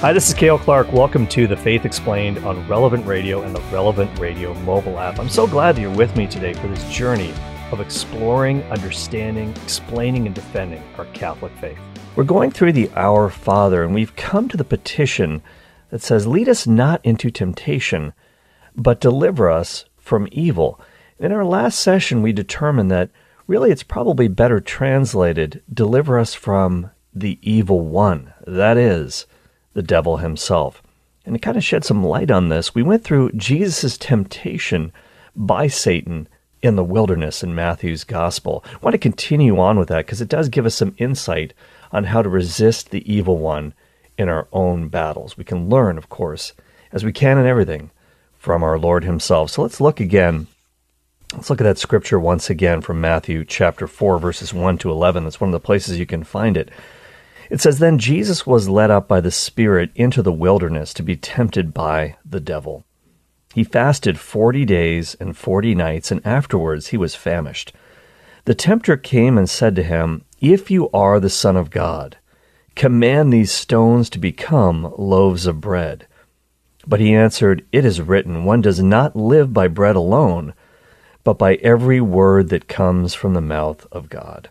Hi, this is Cale Clark. Welcome to The Faith Explained on Relevant Radio and the Relevant Radio mobile app. I'm so glad that you're with me today for this journey of exploring, understanding, explaining, and defending our Catholic faith. We're going through the Our Father, and we've come to the petition that says, Lead us not into temptation, but deliver us from evil. In our last session, we determined that really it's probably better translated, Deliver us from the evil one. That is, the devil himself. And to kind of shed some light on this, we went through Jesus' temptation by Satan in the wilderness in Matthew's gospel. I want to continue on with that because it does give us some insight on how to resist the evil one in our own battles. We can learn, of course, as we can in everything, from our Lord Himself. So let's look again. Let's look at that scripture once again from Matthew chapter 4, verses 1 to 11. That's one of the places you can find it. It says, Then Jesus was led up by the Spirit into the wilderness to be tempted by the devil. He fasted forty days and forty nights, and afterwards he was famished. The tempter came and said to him, If you are the Son of God, command these stones to become loaves of bread. But he answered, It is written, One does not live by bread alone, but by every word that comes from the mouth of God.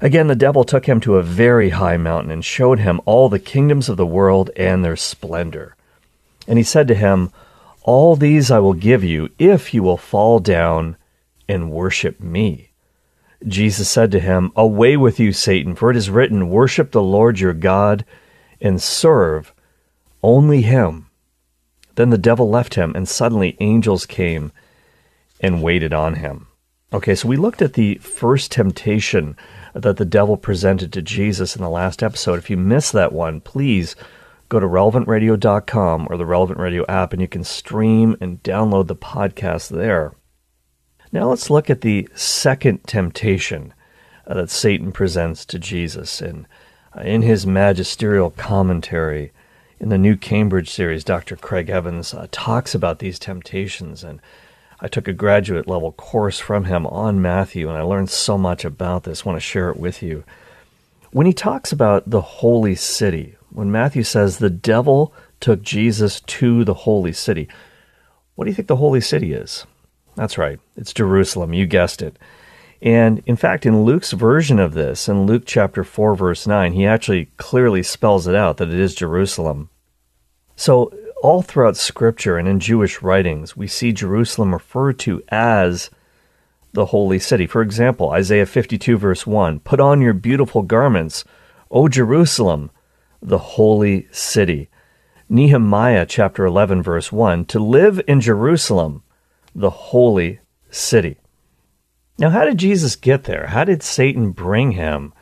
Again, the devil took him to a very high mountain and showed him all the kingdoms of the world and their splendor. And he said to him, All these I will give you if you will fall down and worship me. Jesus said to him, Away with you, Satan, for it is written, Worship the Lord your God and serve only him. Then the devil left him, and suddenly angels came and waited on him. Okay, so we looked at the first temptation that the devil presented to Jesus in the last episode. If you missed that one, please go to relevantradio.com or the Relevant Radio app and you can stream and download the podcast there. Now let's look at the second temptation uh, that Satan presents to Jesus. And uh, in his magisterial commentary in the New Cambridge series, Dr. Craig Evans uh, talks about these temptations and I took a graduate level course from him on Matthew, and I learned so much about this. I want to share it with you. When he talks about the holy city, when Matthew says the devil took Jesus to the holy city, what do you think the holy city is? That's right, it's Jerusalem. You guessed it. And in fact, in Luke's version of this, in Luke chapter 4, verse 9, he actually clearly spells it out that it is Jerusalem. So all throughout Scripture and in Jewish writings, we see Jerusalem referred to as the holy city. For example, Isaiah 52, verse 1 Put on your beautiful garments, O Jerusalem, the holy city. Nehemiah chapter 11, verse 1 To live in Jerusalem, the holy city. Now, how did Jesus get there? How did Satan bring him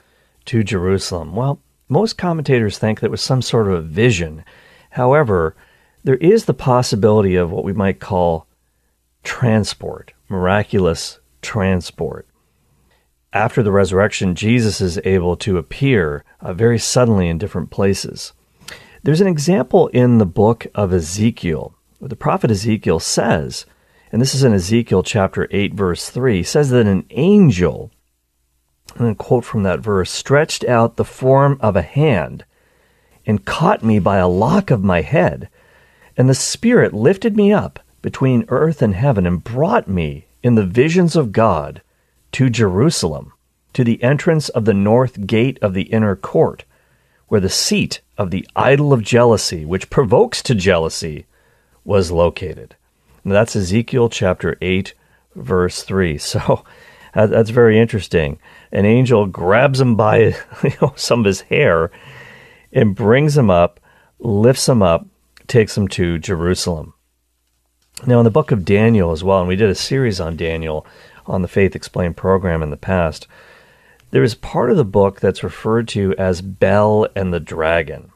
to Jerusalem? Well, most commentators think that was some sort of a vision. However, there is the possibility of what we might call transport, miraculous transport. After the resurrection, Jesus is able to appear uh, very suddenly in different places. There's an example in the book of Ezekiel the prophet Ezekiel says, and this is in Ezekiel chapter 8, verse 3, says that an angel, and a quote from that verse, stretched out the form of a hand and caught me by a lock of my head and the Spirit lifted me up between earth and heaven and brought me in the visions of God to Jerusalem, to the entrance of the north gate of the inner court, where the seat of the idol of jealousy, which provokes to jealousy, was located. And that's Ezekiel chapter 8, verse 3. So that's very interesting. An angel grabs him by you know, some of his hair and brings him up, lifts him up, takes them to Jerusalem. Now, in the book of Daniel as well, and we did a series on Daniel on the Faith Explained program in the past, there is part of the book that's referred to as Bel and the Dragon.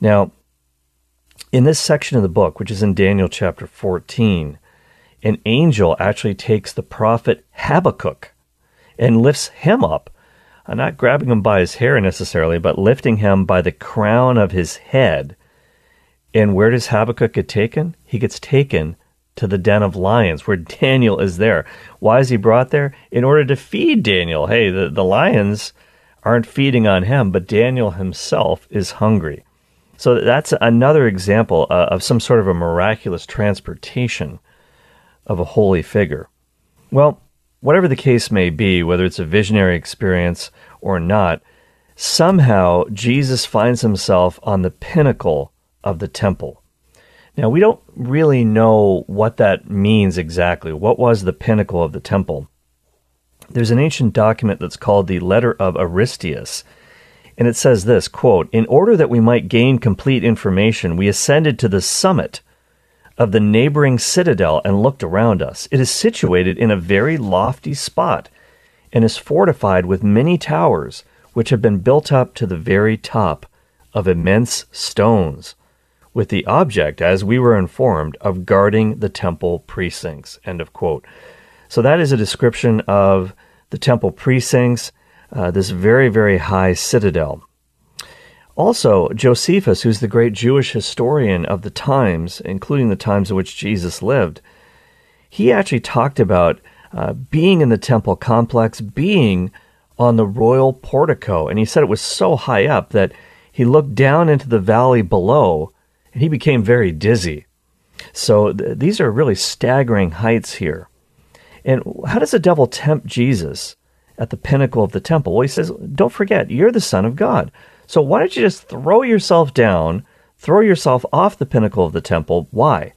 Now, in this section of the book, which is in Daniel chapter 14, an angel actually takes the prophet Habakkuk and lifts him up, uh, not grabbing him by his hair necessarily, but lifting him by the crown of his head. And where does Habakkuk get taken? He gets taken to the den of lions where Daniel is there. Why is he brought there? In order to feed Daniel. Hey, the, the lions aren't feeding on him, but Daniel himself is hungry. So that's another example uh, of some sort of a miraculous transportation of a holy figure. Well, whatever the case may be, whether it's a visionary experience or not, somehow Jesus finds himself on the pinnacle of the temple. Now, we don't really know what that means exactly. What was the pinnacle of the temple? There's an ancient document that's called the Letter of Aristeas, and it says this quote, In order that we might gain complete information, we ascended to the summit of the neighboring citadel and looked around us. It is situated in a very lofty spot and is fortified with many towers, which have been built up to the very top of immense stones with the object, as we were informed, of guarding the temple precincts. End of quote. So that is a description of the temple precincts, uh, this very, very high citadel. Also, Josephus, who's the great Jewish historian of the times, including the times in which Jesus lived, he actually talked about uh, being in the temple complex, being on the royal portico. And he said it was so high up that he looked down into the valley below and he became very dizzy. So th- these are really staggering heights here. And how does the devil tempt Jesus at the pinnacle of the temple? Well, he says, Don't forget, you're the Son of God. So why don't you just throw yourself down, throw yourself off the pinnacle of the temple? Why?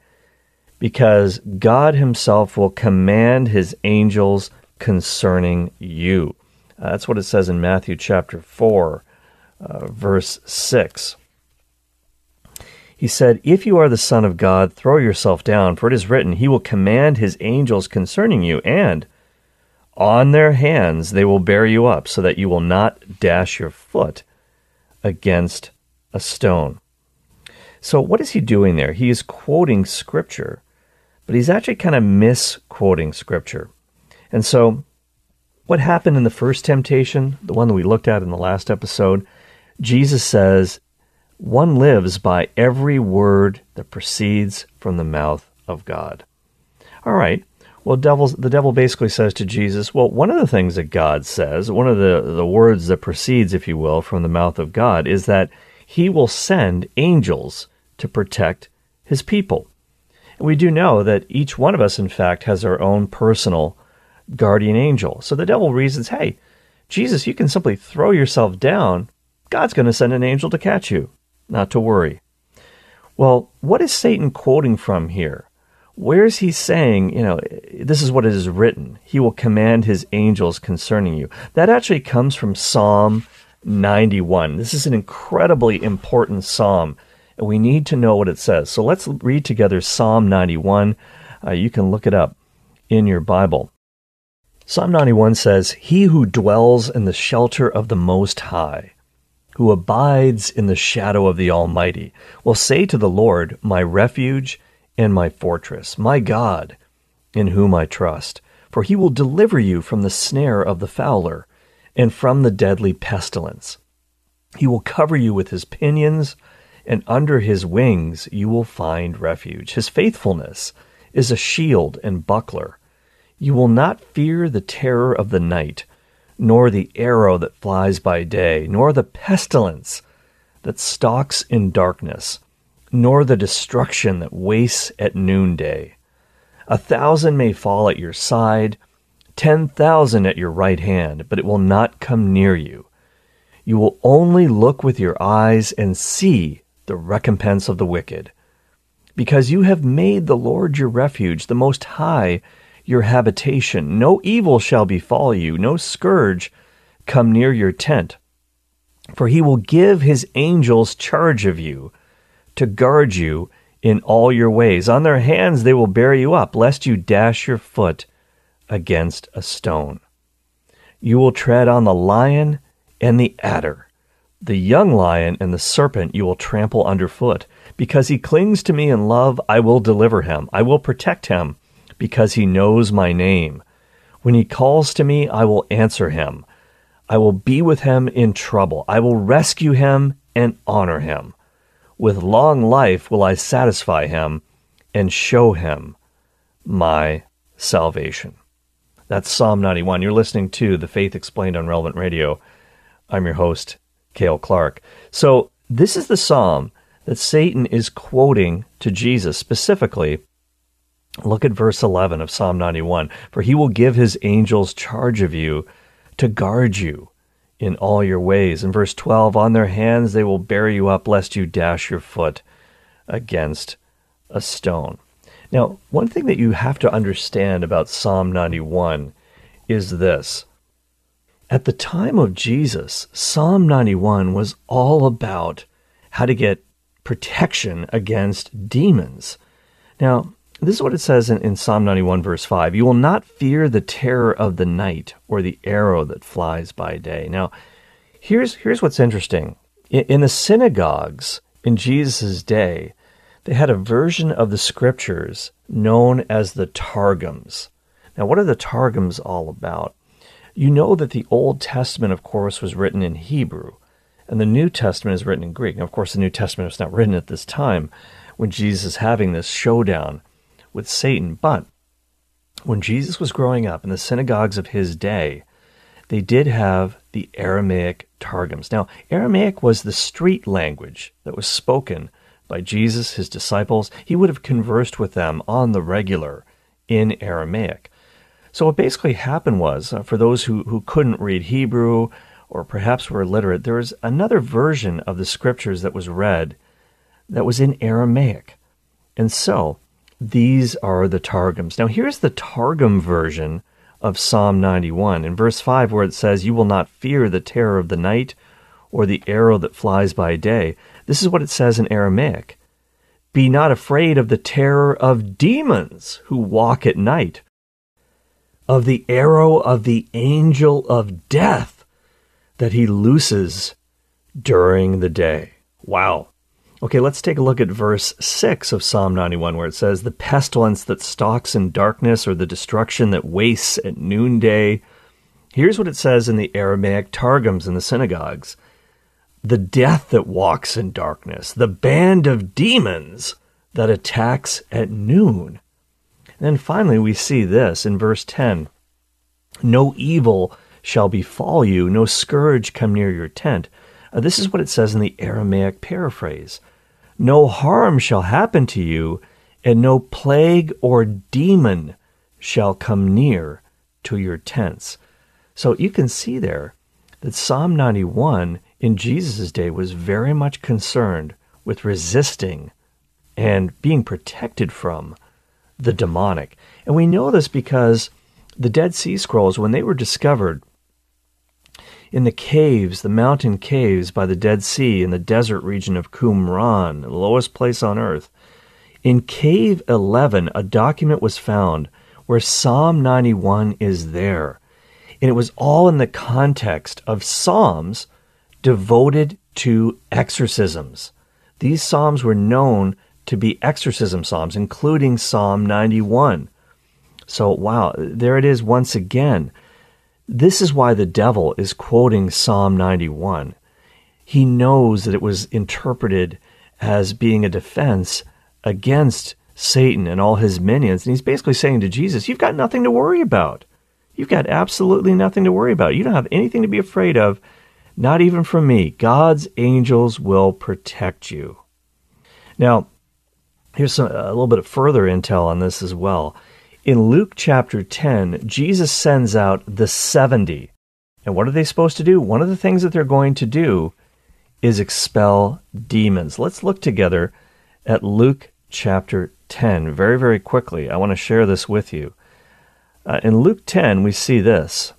Because God Himself will command His angels concerning you. Uh, that's what it says in Matthew chapter 4, uh, verse 6. He said, If you are the Son of God, throw yourself down, for it is written, He will command His angels concerning you, and on their hands they will bear you up, so that you will not dash your foot against a stone. So, what is he doing there? He is quoting Scripture, but he's actually kind of misquoting Scripture. And so, what happened in the first temptation, the one that we looked at in the last episode, Jesus says, one lives by every word that proceeds from the mouth of God. All right. Well, devil's, the devil basically says to Jesus, well, one of the things that God says, one of the, the words that proceeds, if you will, from the mouth of God is that he will send angels to protect his people. And we do know that each one of us, in fact, has our own personal guardian angel. So the devil reasons, hey, Jesus, you can simply throw yourself down. God's going to send an angel to catch you not to worry. Well, what is Satan quoting from here? Where is he saying, you know, this is what it is written? He will command his angels concerning you. That actually comes from Psalm 91. This is an incredibly important psalm, and we need to know what it says. So let's read together Psalm 91. Uh, you can look it up in your Bible. Psalm 91 says, He who dwells in the shelter of the Most High who abides in the shadow of the Almighty will say to the Lord, My refuge and my fortress, my God, in whom I trust. For he will deliver you from the snare of the fowler and from the deadly pestilence. He will cover you with his pinions, and under his wings you will find refuge. His faithfulness is a shield and buckler. You will not fear the terror of the night nor the arrow that flies by day, nor the pestilence that stalks in darkness, nor the destruction that wastes at noonday. A thousand may fall at your side, ten thousand at your right hand, but it will not come near you. You will only look with your eyes and see the recompense of the wicked. Because you have made the Lord your refuge, the Most High your habitation. No evil shall befall you, no scourge come near your tent. For he will give his angels charge of you to guard you in all your ways. On their hands they will bear you up, lest you dash your foot against a stone. You will tread on the lion and the adder. The young lion and the serpent you will trample underfoot. Because he clings to me in love, I will deliver him. I will protect him, because he knows my name. When he calls to me, I will answer him. I will be with him in trouble. I will rescue him and honor him. With long life will I satisfy him and show him my salvation. That's Psalm 91. You're listening to The Faith Explained on Relevant Radio. I'm your host, Cale Clark. So, this is the psalm that Satan is quoting to Jesus specifically. Look at verse 11 of Psalm 91. For he will give his angels charge of you to guard you in all your ways. In verse 12, on their hands they will bear you up, lest you dash your foot against a stone. Now, one thing that you have to understand about Psalm 91 is this at the time of Jesus, Psalm 91 was all about how to get protection against demons. Now, this is what it says in, in, Psalm 91, verse 5 You will not fear the terror of the night or the arrow that flies by day. Now, here's, here's what's interesting. In, in the synagogues in Jesus' day, they had a version of the scriptures known as the Targums. Now, what are the Targums all about? You know that the Old Testament, of course, was written in Hebrew, and the New Testament is written in Greek. Now, of course, the New Testament was not written at this time when Jesus is having this showdown with Satan. But when Jesus was growing up in the synagogues of his day, they did have the Aramaic Targums. Now, Aramaic was the street language that was spoken by Jesus, his disciples. He would have conversed with them on the regular in Aramaic. So what basically happened was, uh, for those who, who couldn't read Hebrew or perhaps were illiterate, there was another version of the scriptures that was read that was in Aramaic. And so these are the Targums. Now here's the Targum version of Psalm 91 in verse 5 where it says, You will not fear the terror of the night or the arrow that flies by day. This is what it says in Aramaic. Be not afraid of the terror of demons who walk at night of the arrow of the angel of death that he looses during the day. Wow. Okay, let's take a look at verse 6 of Psalm 91, where it says, The pestilence that stalks in darkness, or the destruction that wastes at noonday. Here's what it says in the Aramaic Targums in the synagogues The death that walks in darkness, the band of demons that attacks at noon. And then finally, we see this in verse 10 No evil shall befall you, no scourge come near your tent. Uh, this is what it says in the Aramaic paraphrase No harm shall happen to you, and no plague or demon shall come near to your tents. So you can see there that Psalm 91 in Jesus' day was very much concerned with resisting and being protected from the demonic. And we know this because the Dead Sea Scrolls, when they were discovered in the caves, the mountain caves by the Dead Sea in the desert region of Qumran, the lowest place on earth, in Cave 11, a document was found where Psalm 91 is there. And it was all in the context of Psalms devoted to exorcisms. These Psalms were known to be exorcism psalms, including Psalm 91. So, wow, there it is once again. This is why the devil is quoting Psalm 91. He knows that it was interpreted as being a defense against Satan and all his minions. And he's basically saying to Jesus, You've got nothing to worry about. You've got absolutely nothing to worry about. You don't have anything to be afraid of, not even from me. God's angels will protect you. Now, Here's some, a little bit of further intel on this as well. In Luke chapter 10, Jesus sends out the 70. And what are they supposed to do? One of the things that they're going to do is expel demons. Let's look together at Luke chapter 10 very, very quickly. I want to share this with you. Uh, in Luke 10, we see this.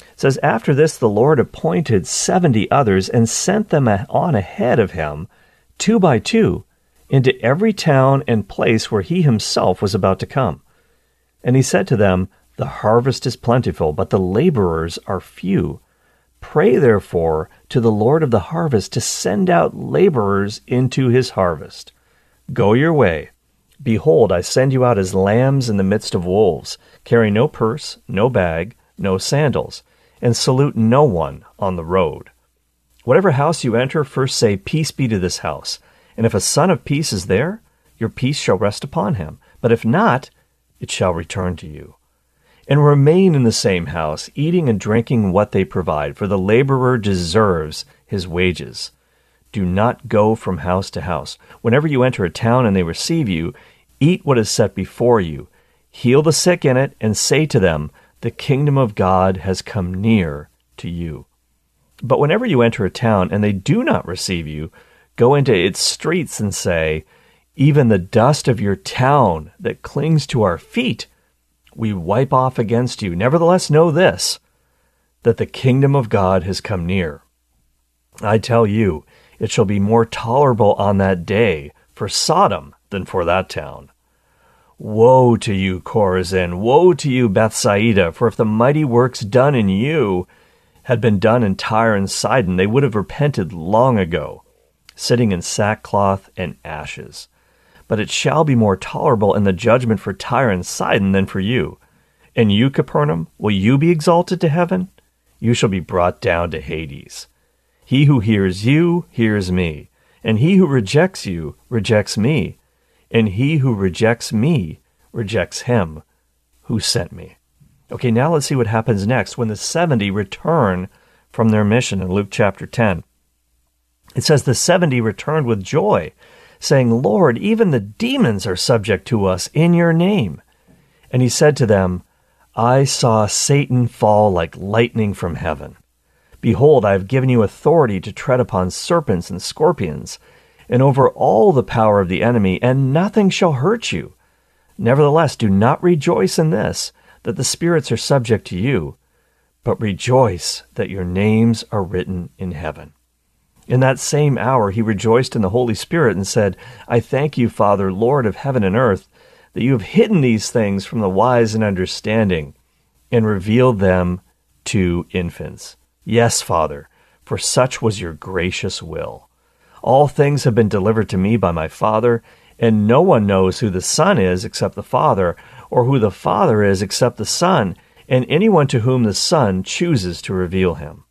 It says, After this, the Lord appointed 70 others and sent them on ahead of him, two by two into every town and place where he himself was about to come. And he said to them, The harvest is plentiful, but the laborers are few. Pray therefore to the Lord of the harvest to send out laborers into his harvest. Go your way. Behold, I send you out as lambs in the midst of wolves. Carry no purse, no bag, no sandals, and salute no one on the road. Whatever house you enter, first say, Peace be to this house. And if a son of peace is there, your peace shall rest upon him. But if not, it shall return to you. And remain in the same house, eating and drinking what they provide, for the laborer deserves his wages. Do not go from house to house. Whenever you enter a town and they receive you, eat what is set before you. Heal the sick in it, and say to them, The kingdom of God has come near to you. But whenever you enter a town and they do not receive you, go into its streets and say, Even the dust of your town that clings to our feet, we wipe off against you. Nevertheless, know this, that the kingdom of God has come near. I tell you, it shall be more tolerable on that day for Sodom than for that town. Woe to you, Chorazin! Woe to you, Bethsaida! For if the mighty works done in you had been done in Tyre and Sidon, they would have repented long ago, sitting in sackcloth and ashes. But it shall be more tolerable in the judgment for Tyre and Sidon than for you. And you, Capernaum, will you be exalted to heaven? You shall be brought down to Hades. He who hears you hears me, and he who rejects you rejects me, and he who rejects me rejects him who sent me. Okay, now let's see what happens next when the 70 return from their mission in Luke chapter 10. It says, The 70 returned with joy, saying, Lord, even the demons are subject to us in your name. And he said to them, I saw Satan fall like lightning from heaven. Behold, I have given you authority to tread upon serpents and scorpions, and over all the power of the enemy, and nothing shall hurt you. Nevertheless, do not rejoice in this, that the spirits are subject to you, but rejoice that your names are written in heaven. In that same hour he rejoiced in the Holy Spirit and said, I thank you, Father, Lord of heaven and earth, that you have hidden these things from the wise and understanding, and revealed them to infants. Yes, Father, for such was your gracious will. All things have been delivered to me by my Father, and no one knows who the Son is except the Father, or who the Father is except the Son, and anyone to whom the Son chooses to reveal him.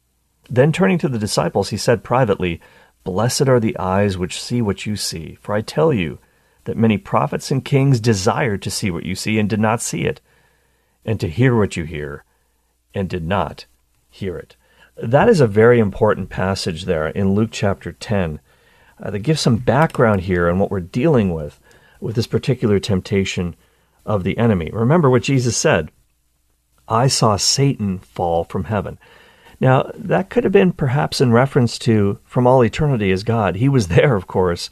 Then turning to the disciples, he said privately, Blessed are the eyes which see what you see, for I tell you that many prophets and kings desired to see what you see and did not see it, and to hear what you hear and did not hear it. That is a very important passage there in Luke chapter 10 uh, that gives some background here on what we're dealing with with this particular temptation of the enemy. Remember what Jesus said I saw Satan fall from heaven. Now, that could have been perhaps in reference to from all eternity as God. He was there, of course,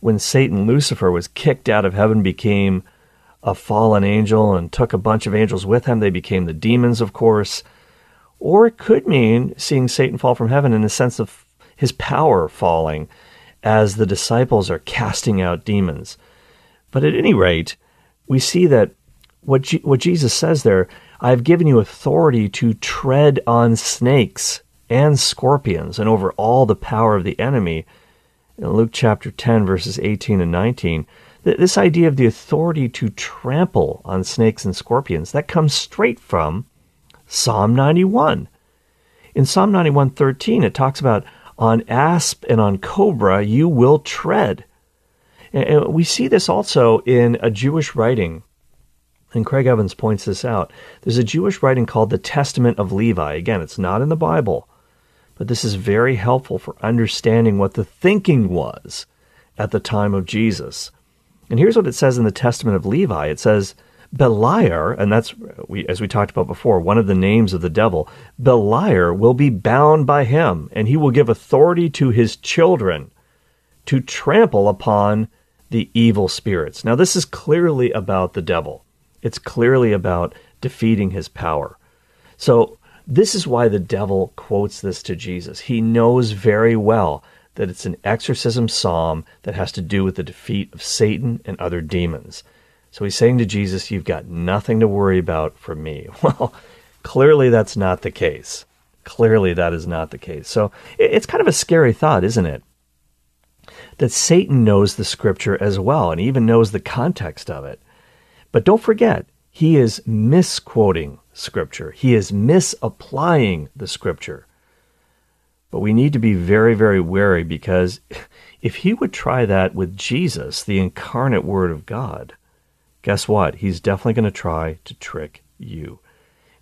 when Satan, Lucifer, was kicked out of heaven, became a fallen angel, and took a bunch of angels with him. They became the demons, of course. Or it could mean seeing Satan fall from heaven in the sense of his power falling as the disciples are casting out demons. But at any rate, we see that what, what Jesus says there, I've given you authority to tread on snakes and scorpions and over all the power of the enemy. In Luke chapter 10, verses 18 and 19, this idea of the authority to trample on snakes and scorpions, that comes straight from Psalm 91. In Psalm 91:13 it talks about on asp and on cobra you will tread. And we see this also in a Jewish writing. And Craig Evans points this out. There's a Jewish writing called the Testament of Levi. Again, it's not in the Bible, but this is very helpful for understanding what the thinking was at the time of Jesus. And here's what it says in the Testament of Levi. It says, Beliar, and that's we, as we talked about before, one of the names of the devil. Beliar will be bound by him, and he will give authority to his children to trample upon the evil spirits. Now, this is clearly about the devil. It's clearly about defeating his power. So, this is why the devil quotes this to Jesus. He knows very well that it's an exorcism psalm that has to do with the defeat of Satan and other demons. So he's saying to Jesus, You've got nothing to worry about from me. Well, clearly that's not the case. Clearly, that is not the case. So it's kind of a scary thought, isn't it? That Satan knows the scripture as well and even knows the context of it. But don't forget, he is misquoting scripture, he is misapplying the scripture. But we need to be very, very wary because if he would try that with Jesus, the incarnate Word of God, guess what? He's definitely going to try to trick you.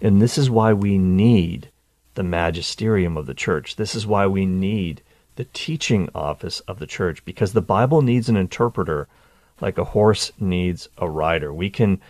And this is why we need the magisterium of the church. This is why we need the teaching office of the church because the Bible needs an interpreter like a horse needs a rider. We can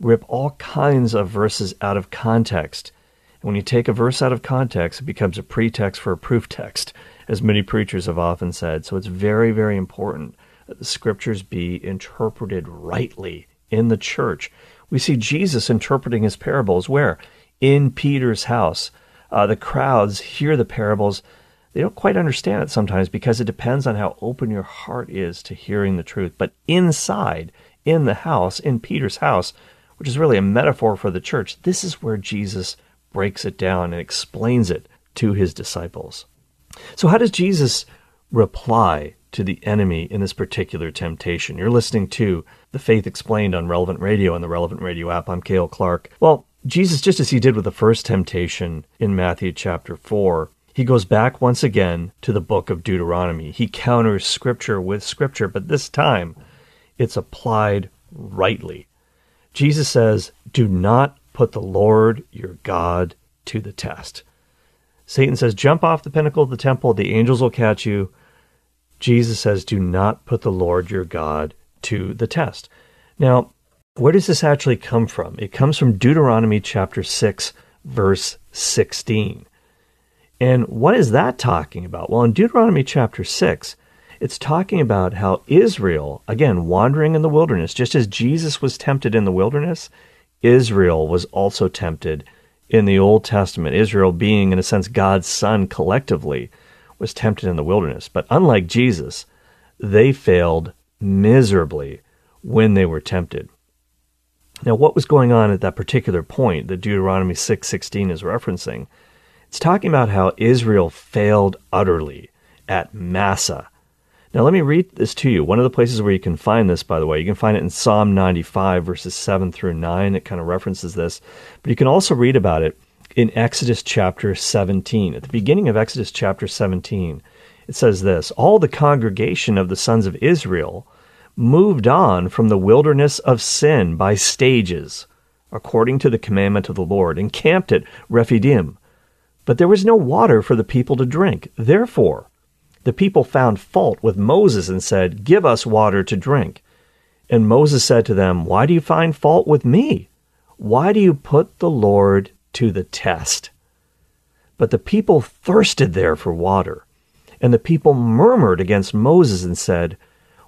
rip all kinds of verses out of context. And when you take a verse out of context, it becomes a pretext for a proof text, as many preachers have often said. So it's very, very important that the scriptures be interpreted rightly in the church. We see Jesus interpreting his parables where? In Peter's house. Uh, the crowds hear the parables. They don't quite understand it sometimes because it depends on how open your heart is to hearing the truth. But inside, in the house, in Peter's house, which is really a metaphor for the church, this is where Jesus breaks it down and explains it to his disciples. So, how does Jesus reply to the enemy in this particular temptation? You're listening to The Faith Explained on Relevant Radio and the Relevant Radio app. I'm Cale Clark. Well, Jesus, just as he did with the first temptation in Matthew chapter 4, he goes back once again to the book of Deuteronomy. He counters scripture with scripture, but this time it's applied rightly. Jesus says, Do not put the Lord your God to the test. Satan says, Jump off the pinnacle of the temple, the angels will catch you. Jesus says, Do not put the Lord your God to the test. Now, where does this actually come from? It comes from Deuteronomy chapter 6, verse 16. And what is that talking about? Well, in Deuteronomy chapter 6, it's talking about how Israel, again, wandering in the wilderness, just as Jesus was tempted in the wilderness, Israel was also tempted in the Old Testament. Israel, being, in a sense, God's son collectively, was tempted in the wilderness. But unlike Jesus, they failed miserably when they were tempted. Now, what was going on at that particular point that Deuteronomy 6:16 is referencing? It's talking about how Israel failed utterly at Massah. Now, let me read this to you. One of the places where you can find this, by the way, you can find it in Psalm 95, verses 7 through 9. It kind of references this. But you can also read about it in Exodus chapter 17. At the beginning of Exodus chapter 17, it says this All the congregation of the sons of Israel moved on from the wilderness of sin by stages, according to the commandment of the Lord, and camped at Rephidim. But there was no water for the people to drink. Therefore, the people found fault with Moses and said, Give us water to drink. And Moses said to them, Why do you find fault with me? Why do you put the Lord to the test? But the people thirsted there for water. And the people murmured against Moses and said,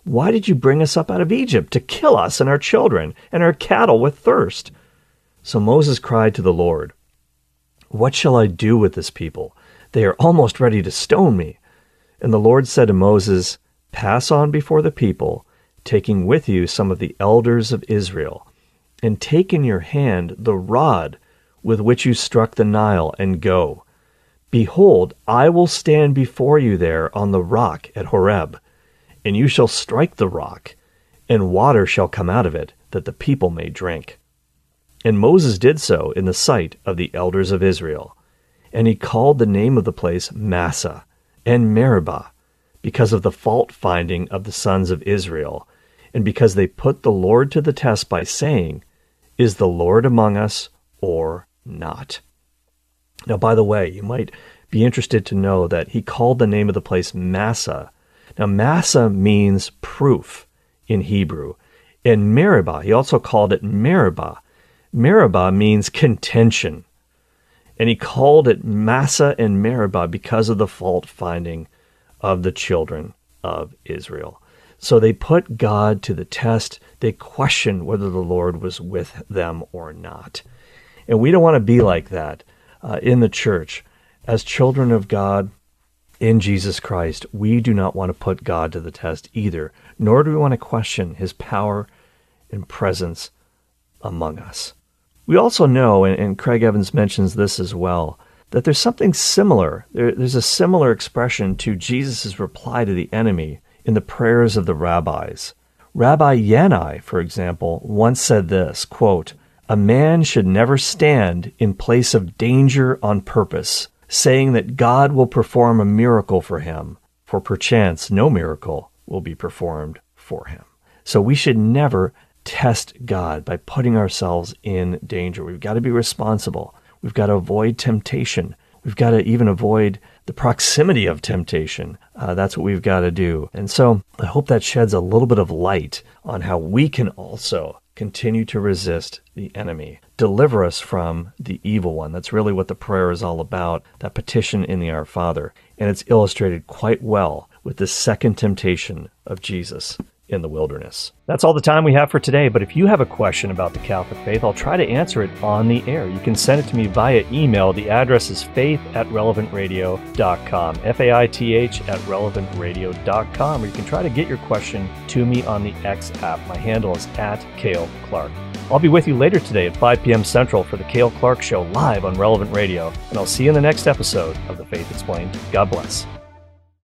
why did you bring us up out of Egypt to kill us and our children and our cattle with thirst? So Moses cried to the Lord, What shall I do with this people? They are almost ready to stone me. And the Lord said to Moses, Pass on before the people, taking with you some of the elders of Israel, and take in your hand the rod with which you struck the Nile, and go. Behold, I will stand before you there on the rock at Horeb and you shall strike the rock, and water shall come out of it, that the people may drink. And Moses did so in the sight of the elders of Israel. And he called the name of the place Massah and Meribah, because of the fault finding of the sons of Israel, and because they put the Lord to the test by saying, Is the Lord among us or not? Now, by the way, you might be interested to know that he called the name of the place Massah. now, Massah means proof in Hebrew. And Meribah, he also called it Meribah. Meribah means contention. And he called it Massah and Meribah because of the fault finding of the children of Israel. So they put God to the test. They questioned whether the Lord was with them or not. And we don't want to be like that uh, in the church. As children of God, in Jesus Christ, we do not want to put God to the test either, nor do we want to question his power and presence among us. We also know, and, Craig Evans mentions this as well, that there's something similar. There, there's a similar expression to Jesus' reply to the enemy in the prayers of the rabbis. Rabbi Yanai, for example, once said this quote, A man should never stand in place of danger on purpose, saying that God will perform a miracle for him, for perchance no miracle will be performed for him. So we should never test God by putting ourselves in danger. We've got to be responsible. We've got to avoid temptation. We've got to even avoid the proximity of temptation. Uh, that's what we've got to do. And so I hope that sheds a little bit of light on how we can also continue to resist the enemy. Deliver us from the evil one. That's really what the prayer is all about, that petition in the Our Father. And it's illustrated quite well with the second temptation of Jesus in the wilderness. That's all the time we have for today, but if you have a question about the Catholic faith, I'll try to answer it on the air. You can send it to me via email. The address is faith at relevantradio.com, F A I T H at relevantradio.com, or you can try to get your question to me on the X app. My handle is at Cale Clark. I'll be with you later today at 5 p.m. Central for the Cale Clark Show live on Relevant Radio, and I'll see you in the next episode of The Faith Explained. God bless.